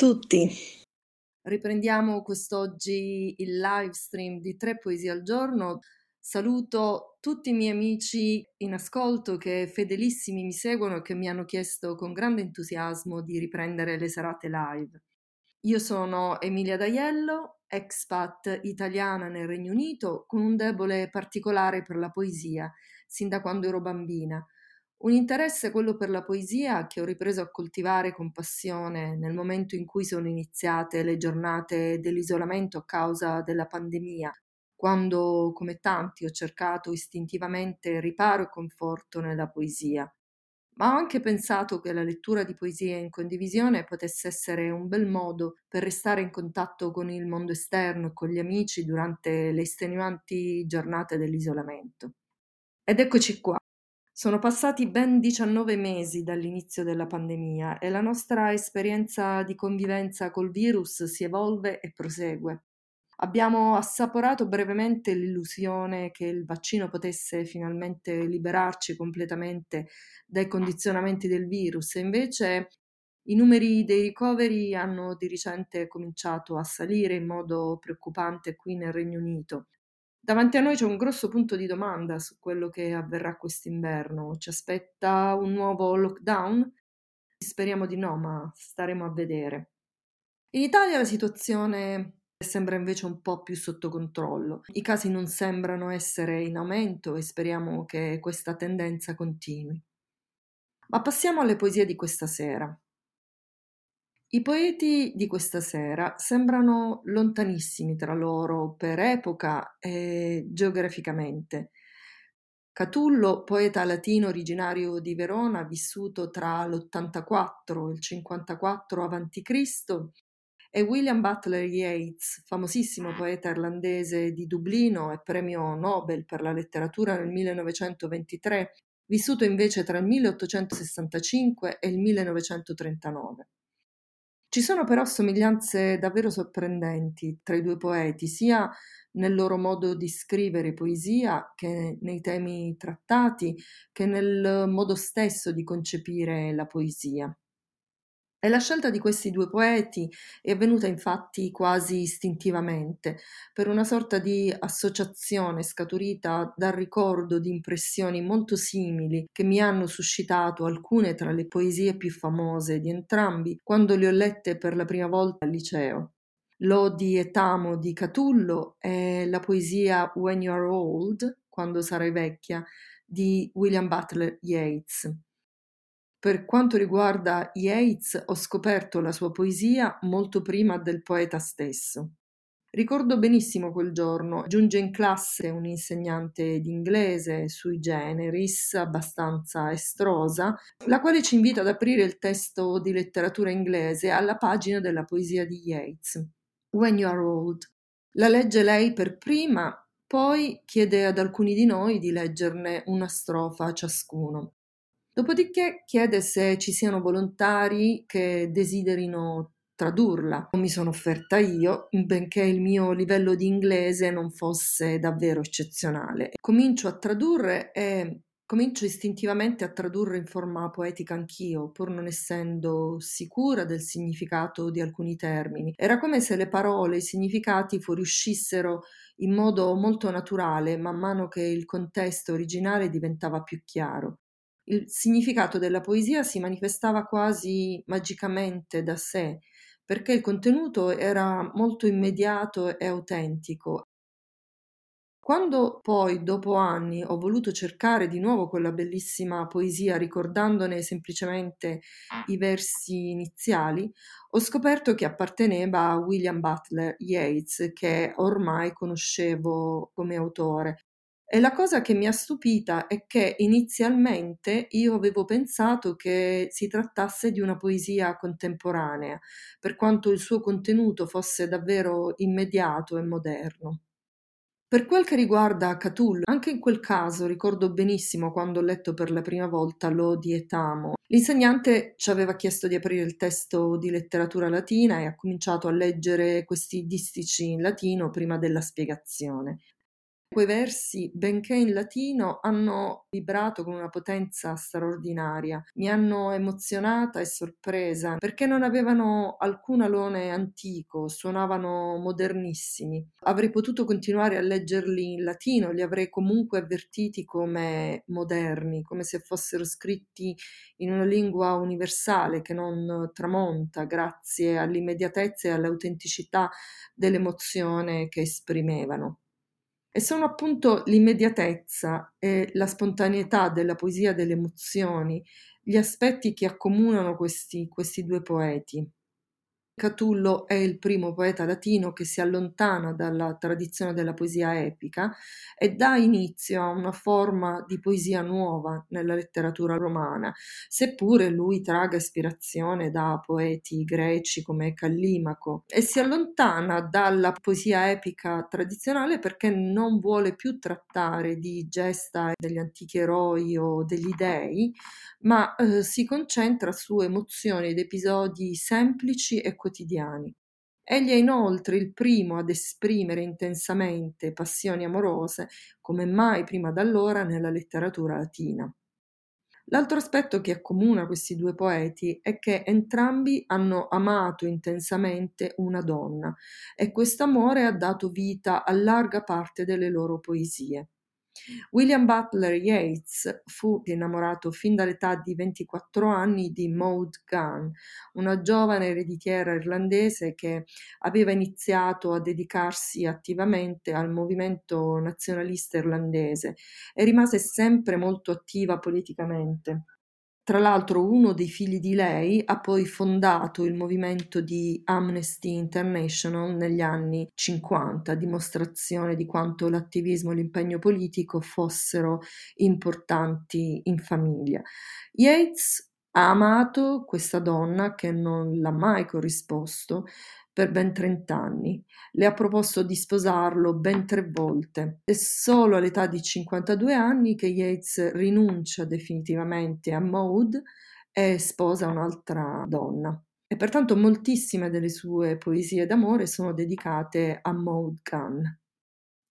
Tutti. Riprendiamo quest'oggi il live stream di Tre Poesie al Giorno. Saluto tutti i miei amici in ascolto che fedelissimi mi seguono e che mi hanno chiesto con grande entusiasmo di riprendere le serate live. Io sono Emilia D'Aiello, expat italiana nel Regno Unito, con un debole particolare per la poesia, sin da quando ero bambina. Un interesse, quello per la poesia, che ho ripreso a coltivare con passione nel momento in cui sono iniziate le giornate dell'isolamento a causa della pandemia, quando, come tanti, ho cercato istintivamente riparo e conforto nella poesia. Ma ho anche pensato che la lettura di poesie in condivisione potesse essere un bel modo per restare in contatto con il mondo esterno e con gli amici durante le estenuanti giornate dell'isolamento. Ed eccoci qua, sono passati ben 19 mesi dall'inizio della pandemia e la nostra esperienza di convivenza col virus si evolve e prosegue. Abbiamo assaporato brevemente l'illusione che il vaccino potesse finalmente liberarci completamente dai condizionamenti del virus e invece i numeri dei ricoveri hanno di recente cominciato a salire in modo preoccupante qui nel Regno Unito. Davanti a noi c'è un grosso punto di domanda su quello che avverrà quest'inverno. Ci aspetta un nuovo lockdown? Speriamo di no, ma staremo a vedere. In Italia la situazione sembra invece un po' più sotto controllo. I casi non sembrano essere in aumento e speriamo che questa tendenza continui. Ma passiamo alle poesie di questa sera. I poeti di questa sera sembrano lontanissimi tra loro per epoca e geograficamente. Catullo, poeta latino originario di Verona, vissuto tra l'84 e il 54 a.C., e William Butler Yeats, famosissimo poeta irlandese di Dublino e premio Nobel per la letteratura nel 1923, vissuto invece tra il 1865 e il 1939. Ci sono però somiglianze davvero sorprendenti tra i due poeti, sia nel loro modo di scrivere poesia che nei temi trattati, che nel modo stesso di concepire la poesia. E la scelta di questi due poeti è avvenuta infatti quasi istintivamente, per una sorta di associazione scaturita dal ricordo di impressioni molto simili che mi hanno suscitato alcune tra le poesie più famose di entrambi quando le ho lette per la prima volta al liceo. Lodi e Tamo di Catullo e la poesia When You Are Old, quando sarai vecchia, di William Butler Yeats. Per quanto riguarda Yeats, ho scoperto la sua poesia molto prima del poeta stesso. Ricordo benissimo quel giorno. Giunge in classe un insegnante di inglese sui generis, abbastanza estrosa, la quale ci invita ad aprire il testo di letteratura inglese alla pagina della poesia di Yeats. When You Are Old. La legge lei per prima, poi chiede ad alcuni di noi di leggerne una strofa ciascuno. Dopodiché chiede se ci siano volontari che desiderino tradurla. Non mi sono offerta io, benché il mio livello di inglese non fosse davvero eccezionale. Comincio a tradurre e comincio istintivamente a tradurre in forma poetica anch'io, pur non essendo sicura del significato di alcuni termini. Era come se le parole, i significati fuoriuscissero in modo molto naturale man mano che il contesto originale diventava più chiaro il significato della poesia si manifestava quasi magicamente da sé, perché il contenuto era molto immediato e autentico. Quando poi, dopo anni, ho voluto cercare di nuovo quella bellissima poesia, ricordandone semplicemente i versi iniziali, ho scoperto che apparteneva a William Butler Yeats, che ormai conoscevo come autore. E la cosa che mi ha stupita è che inizialmente io avevo pensato che si trattasse di una poesia contemporanea, per quanto il suo contenuto fosse davvero immediato e moderno. Per quel che riguarda Catull, anche in quel caso ricordo benissimo quando ho letto per la prima volta Lodi e Tamo. L'insegnante ci aveva chiesto di aprire il testo di letteratura latina e ha cominciato a leggere questi distici in latino prima della spiegazione. Quei versi, benché in latino, hanno vibrato con una potenza straordinaria. Mi hanno emozionata e sorpresa perché non avevano alcun alone antico, suonavano modernissimi. Avrei potuto continuare a leggerli in latino, li avrei comunque avvertiti come moderni, come se fossero scritti in una lingua universale che non tramonta grazie all'immediatezza e all'autenticità dell'emozione che esprimevano. E sono appunto l'immediatezza e la spontaneità della poesia delle emozioni gli aspetti che accomunano questi, questi due poeti. Catullo è il primo poeta latino che si allontana dalla tradizione della poesia epica e dà inizio a una forma di poesia nuova nella letteratura romana, seppure lui traga ispirazione da poeti greci come Callimaco e si allontana dalla poesia epica tradizionale perché non vuole più trattare di gesta degli antichi eroi o degli dei, ma eh, si concentra su emozioni ed episodi semplici e quotidiani quotidiani. Egli è inoltre il primo ad esprimere intensamente passioni amorose come mai prima d'allora nella letteratura latina. L'altro aspetto che accomuna questi due poeti è che entrambi hanno amato intensamente una donna e questo amore ha dato vita a larga parte delle loro poesie. William Butler Yeats fu innamorato fin dall'età di 24 anni di Maud Gunn, una giovane ereditiera irlandese che aveva iniziato a dedicarsi attivamente al movimento nazionalista irlandese e rimase sempre molto attiva politicamente. Tra l'altro uno dei figli di lei ha poi fondato il movimento di Amnesty International negli anni 50, dimostrazione di quanto l'attivismo e l'impegno politico fossero importanti in famiglia. Yates ha amato questa donna che non l'ha mai corrisposto per ben 30 anni. Le ha proposto di sposarlo ben tre volte. È solo all'età di 52 anni che Yates rinuncia definitivamente a Maud e sposa un'altra donna. E pertanto moltissime delle sue poesie d'amore sono dedicate a Maud Gunn.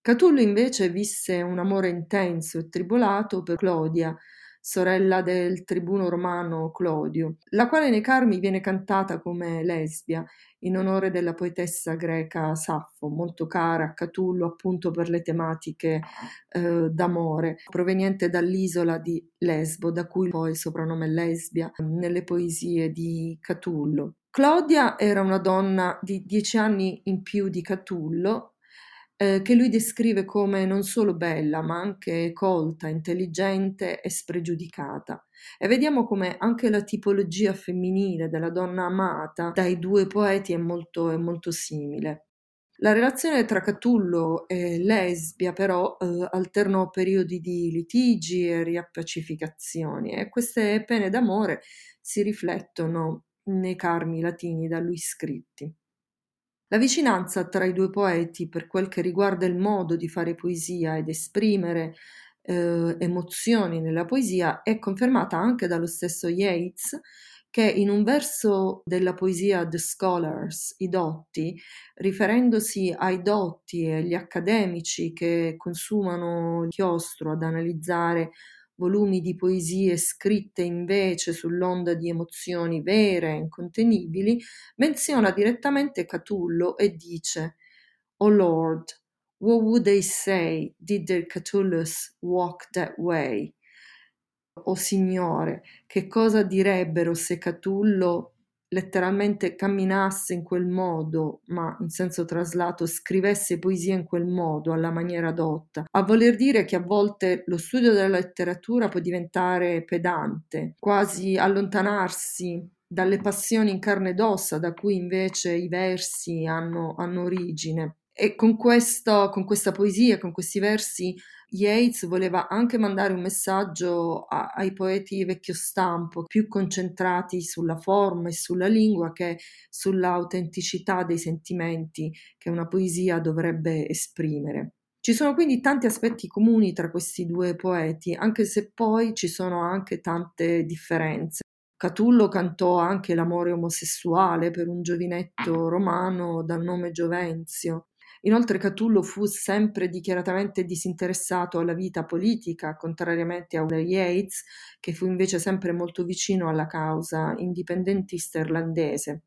Catullo invece visse un amore intenso e tribolato per Claudia, sorella del tribuno romano Clodio, la quale nei Carmi viene cantata come lesbia in onore della poetessa greca Saffo, molto cara a Catullo appunto per le tematiche eh, d'amore, proveniente dall'isola di Lesbo, da cui poi il soprannome lesbia nelle poesie di Catullo. Claudia era una donna di dieci anni in più di Catullo eh, che lui descrive come non solo bella, ma anche colta, intelligente e spregiudicata. E vediamo come anche la tipologia femminile della donna amata dai due poeti è molto, è molto simile. La relazione tra Catullo e Lesbia però eh, alternò periodi di litigi e riappacificazioni e queste pene d'amore si riflettono nei carmi latini da lui scritti. La vicinanza tra i due poeti, per quel che riguarda il modo di fare poesia ed esprimere eh, emozioni nella poesia, è confermata anche dallo stesso Yeats, che in un verso della poesia The Scholars, i dotti, riferendosi ai dotti e agli accademici che consumano il chiostro ad analizzare volumi di poesie scritte invece sull'onda di emozioni vere e incontenibili, menziona direttamente Catullo e dice Oh Lord, what would they say did their Catullus walk that way? O oh Signore, che cosa direbbero se Catullo letteralmente camminasse in quel modo, ma in senso traslato scrivesse poesia in quel modo, alla maniera dotta, a voler dire che a volte lo studio della letteratura può diventare pedante, quasi allontanarsi dalle passioni in carne ed ossa da cui invece i versi hanno, hanno origine. E con, questo, con questa poesia, con questi versi, Yeats voleva anche mandare un messaggio a, ai poeti vecchio stampo, più concentrati sulla forma e sulla lingua che sull'autenticità dei sentimenti che una poesia dovrebbe esprimere. Ci sono quindi tanti aspetti comuni tra questi due poeti, anche se poi ci sono anche tante differenze. Catullo cantò anche l'amore omosessuale per un giovinetto romano dal nome Giovenzio, Inoltre Catullo fu sempre dichiaratamente disinteressato alla vita politica, contrariamente a Yeats, che fu invece sempre molto vicino alla causa indipendentista irlandese.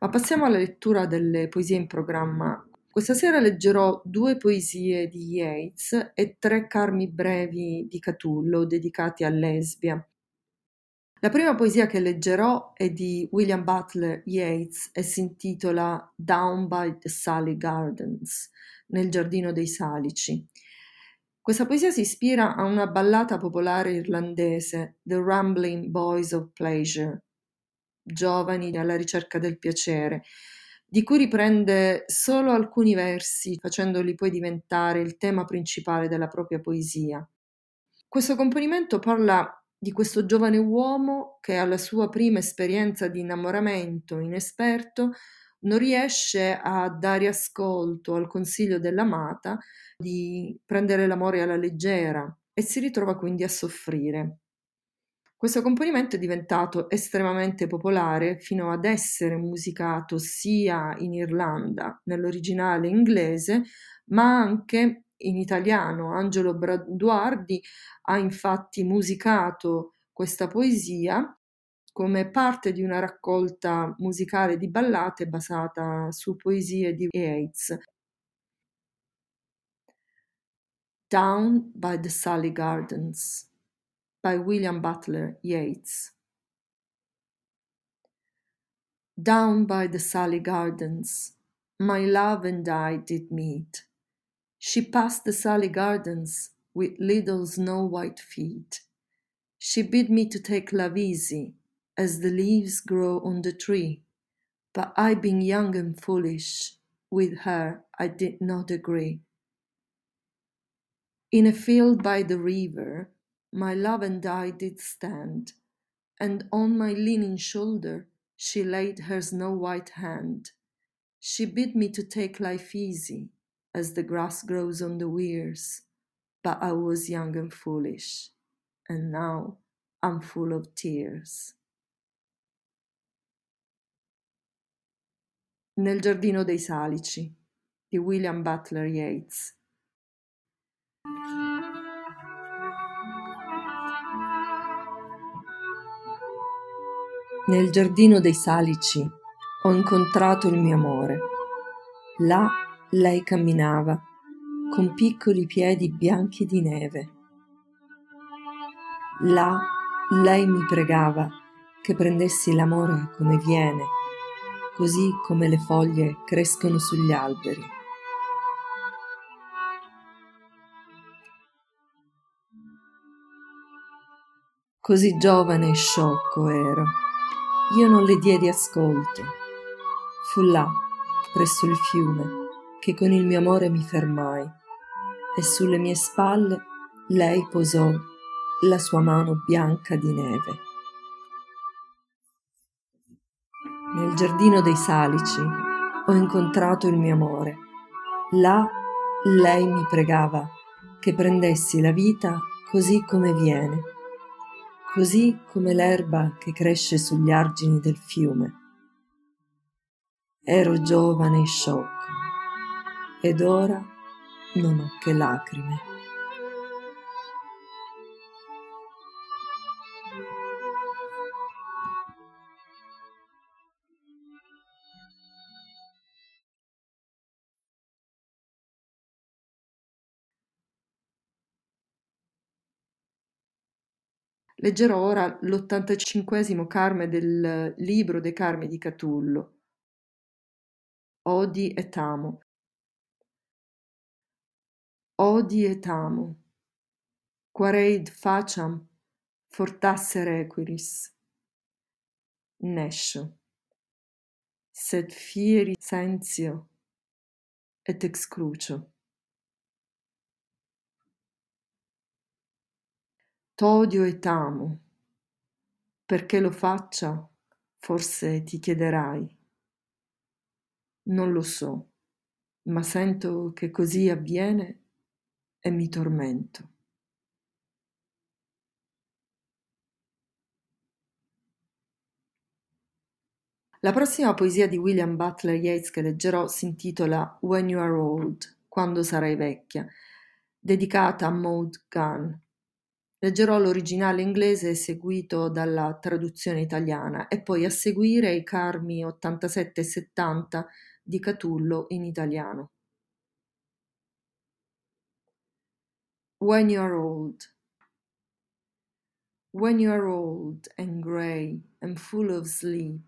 Ma passiamo alla lettura delle poesie in programma. Questa sera leggerò due poesie di Yeats e tre carmi brevi di Catullo dedicati a Lesbia. La prima poesia che leggerò è di William Butler Yeats e si intitola Down by the Sally Gardens, nel giardino dei salici. Questa poesia si ispira a una ballata popolare irlandese, The Rambling Boys of Pleasure, giovani alla ricerca del piacere, di cui riprende solo alcuni versi, facendoli poi diventare il tema principale della propria poesia. Questo componimento parla di questo giovane uomo che alla sua prima esperienza di innamoramento inesperto non riesce a dare ascolto al consiglio dell'amata di prendere l'amore alla leggera e si ritrova quindi a soffrire. Questo componimento è diventato estremamente popolare fino ad essere musicato sia in Irlanda, nell'originale inglese, ma anche in italiano. Angelo Braduardi ha infatti musicato questa poesia come parte di una raccolta musicale di ballate basata su poesie di Yeats. Down by the Sally Gardens by William Butler Yeats. Down by the Sally Gardens, my love and I did meet. She passed the Sally Gardens with little snow white feet. She bid me to take love easy, as the leaves grow on the tree. But I, being young and foolish, with her I did not agree. In a field by the river, my love and I did stand, and on my leaning shoulder she laid her snow white hand. She bid me to take life easy, as the grass grows on the weirs. But I was young and foolish, and now I'm full of tears. Nel giardino dei salici di William Butler Yeats. Nel giardino dei salici ho incontrato il mio amore. Là lei camminava con piccoli piedi bianchi di neve. Là lei mi pregava che prendessi l'amore come viene, così come le foglie crescono sugli alberi. Così giovane e sciocco ero. Io non le diedi ascolto. Fu là, presso il fiume, che con il mio amore mi fermai e sulle mie spalle lei posò la sua mano bianca di neve. Nel giardino dei salici ho incontrato il mio amore. Là lei mi pregava che prendessi la vita così come viene, così come l'erba che cresce sugli argini del fiume. Ero giovane e sciocco ed ora non ho che lacrime. Leggerò ora l'ottantacinquesimo Carme del libro dei Carmi di Catullo. Odi et amo. Odi et amo, quareid facam fortasse requiris. Nescio, sed fieri sentio et excrucio. T'odio et amo, perché lo faccia, forse ti chiederai. Non lo so, ma sento che così avviene e mi tormento. La prossima poesia di William Butler Yeats che leggerò si intitola When You Are Old, quando sarai vecchia, dedicata a Maud Gunn. Leggerò l'originale inglese seguito dalla traduzione italiana e poi a seguire i Carmi 87 e 70 di Catullo in italiano. When You Are Old When you are old and grey and full of sleep,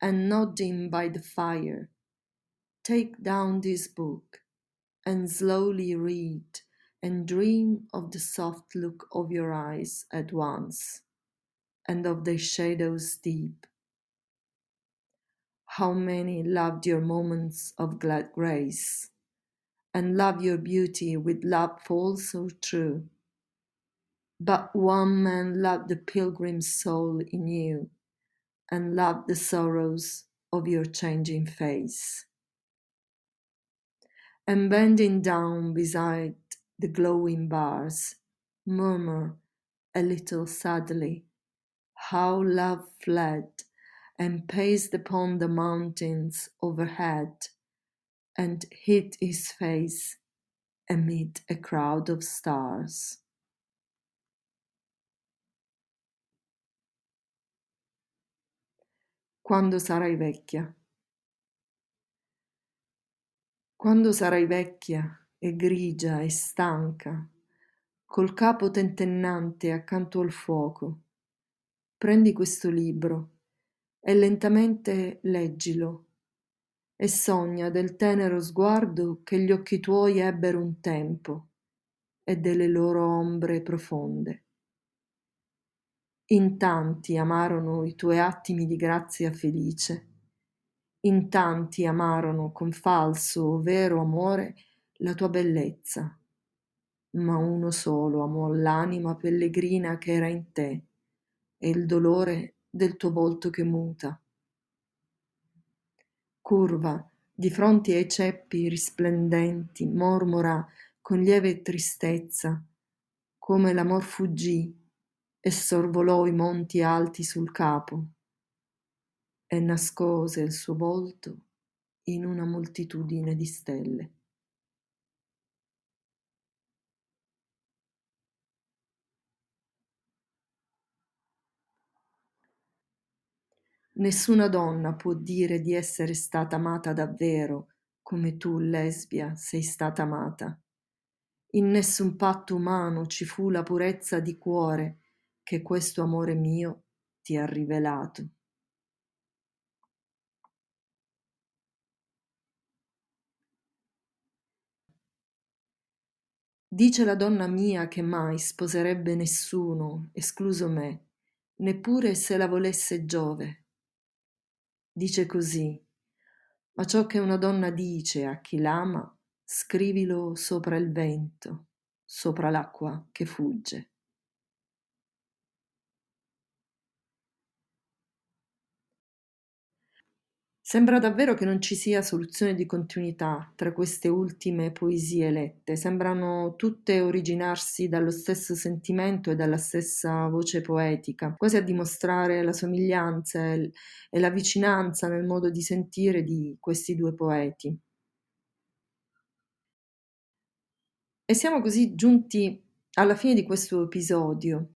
and nodding by the fire, take down this book and slowly read and dream of the soft look of your eyes at once and of the shadows deep. How many loved your moments of glad grace and love your beauty with love full so true. But one man loved the pilgrim soul in you and loved the sorrows of your changing face. And bending down beside the glowing bars, murmur a little sadly how love fled and paced upon the mountains overhead and hid his face amid a crowd of stars. quando sarai vecchia. Quando sarai vecchia e grigia e stanca, col capo tentennante accanto al fuoco, prendi questo libro e lentamente leggilo e sogna del tenero sguardo che gli occhi tuoi ebbero un tempo e delle loro ombre profonde. In tanti amarono i tuoi attimi di grazia felice, in tanti amarono con falso o vero amore la tua bellezza, ma uno solo amò l'anima pellegrina che era in te e il dolore del tuo volto che muta. Curva di fronte ai ceppi risplendenti, mormora con lieve tristezza, come l'amor fuggì e sorvolò i monti alti sul capo e nascose il suo volto in una moltitudine di stelle. Nessuna donna può dire di essere stata amata davvero come tu, lesbia, sei stata amata. In nessun patto umano ci fu la purezza di cuore che questo amore mio ti ha rivelato. Dice la donna mia che mai sposerebbe nessuno, escluso me, neppure se la volesse Giove. Dice così, ma ciò che una donna dice a chi l'ama, scrivilo sopra il vento, sopra l'acqua che fugge. Sembra davvero che non ci sia soluzione di continuità tra queste ultime poesie lette, sembrano tutte originarsi dallo stesso sentimento e dalla stessa voce poetica, quasi a dimostrare la somiglianza e la vicinanza nel modo di sentire di questi due poeti. E siamo così giunti alla fine di questo episodio.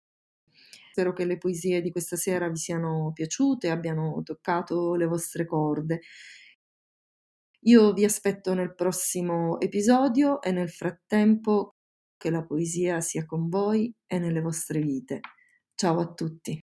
Spero che le poesie di questa sera vi siano piaciute, abbiano toccato le vostre corde. Io vi aspetto nel prossimo episodio e nel frattempo che la poesia sia con voi e nelle vostre vite. Ciao a tutti.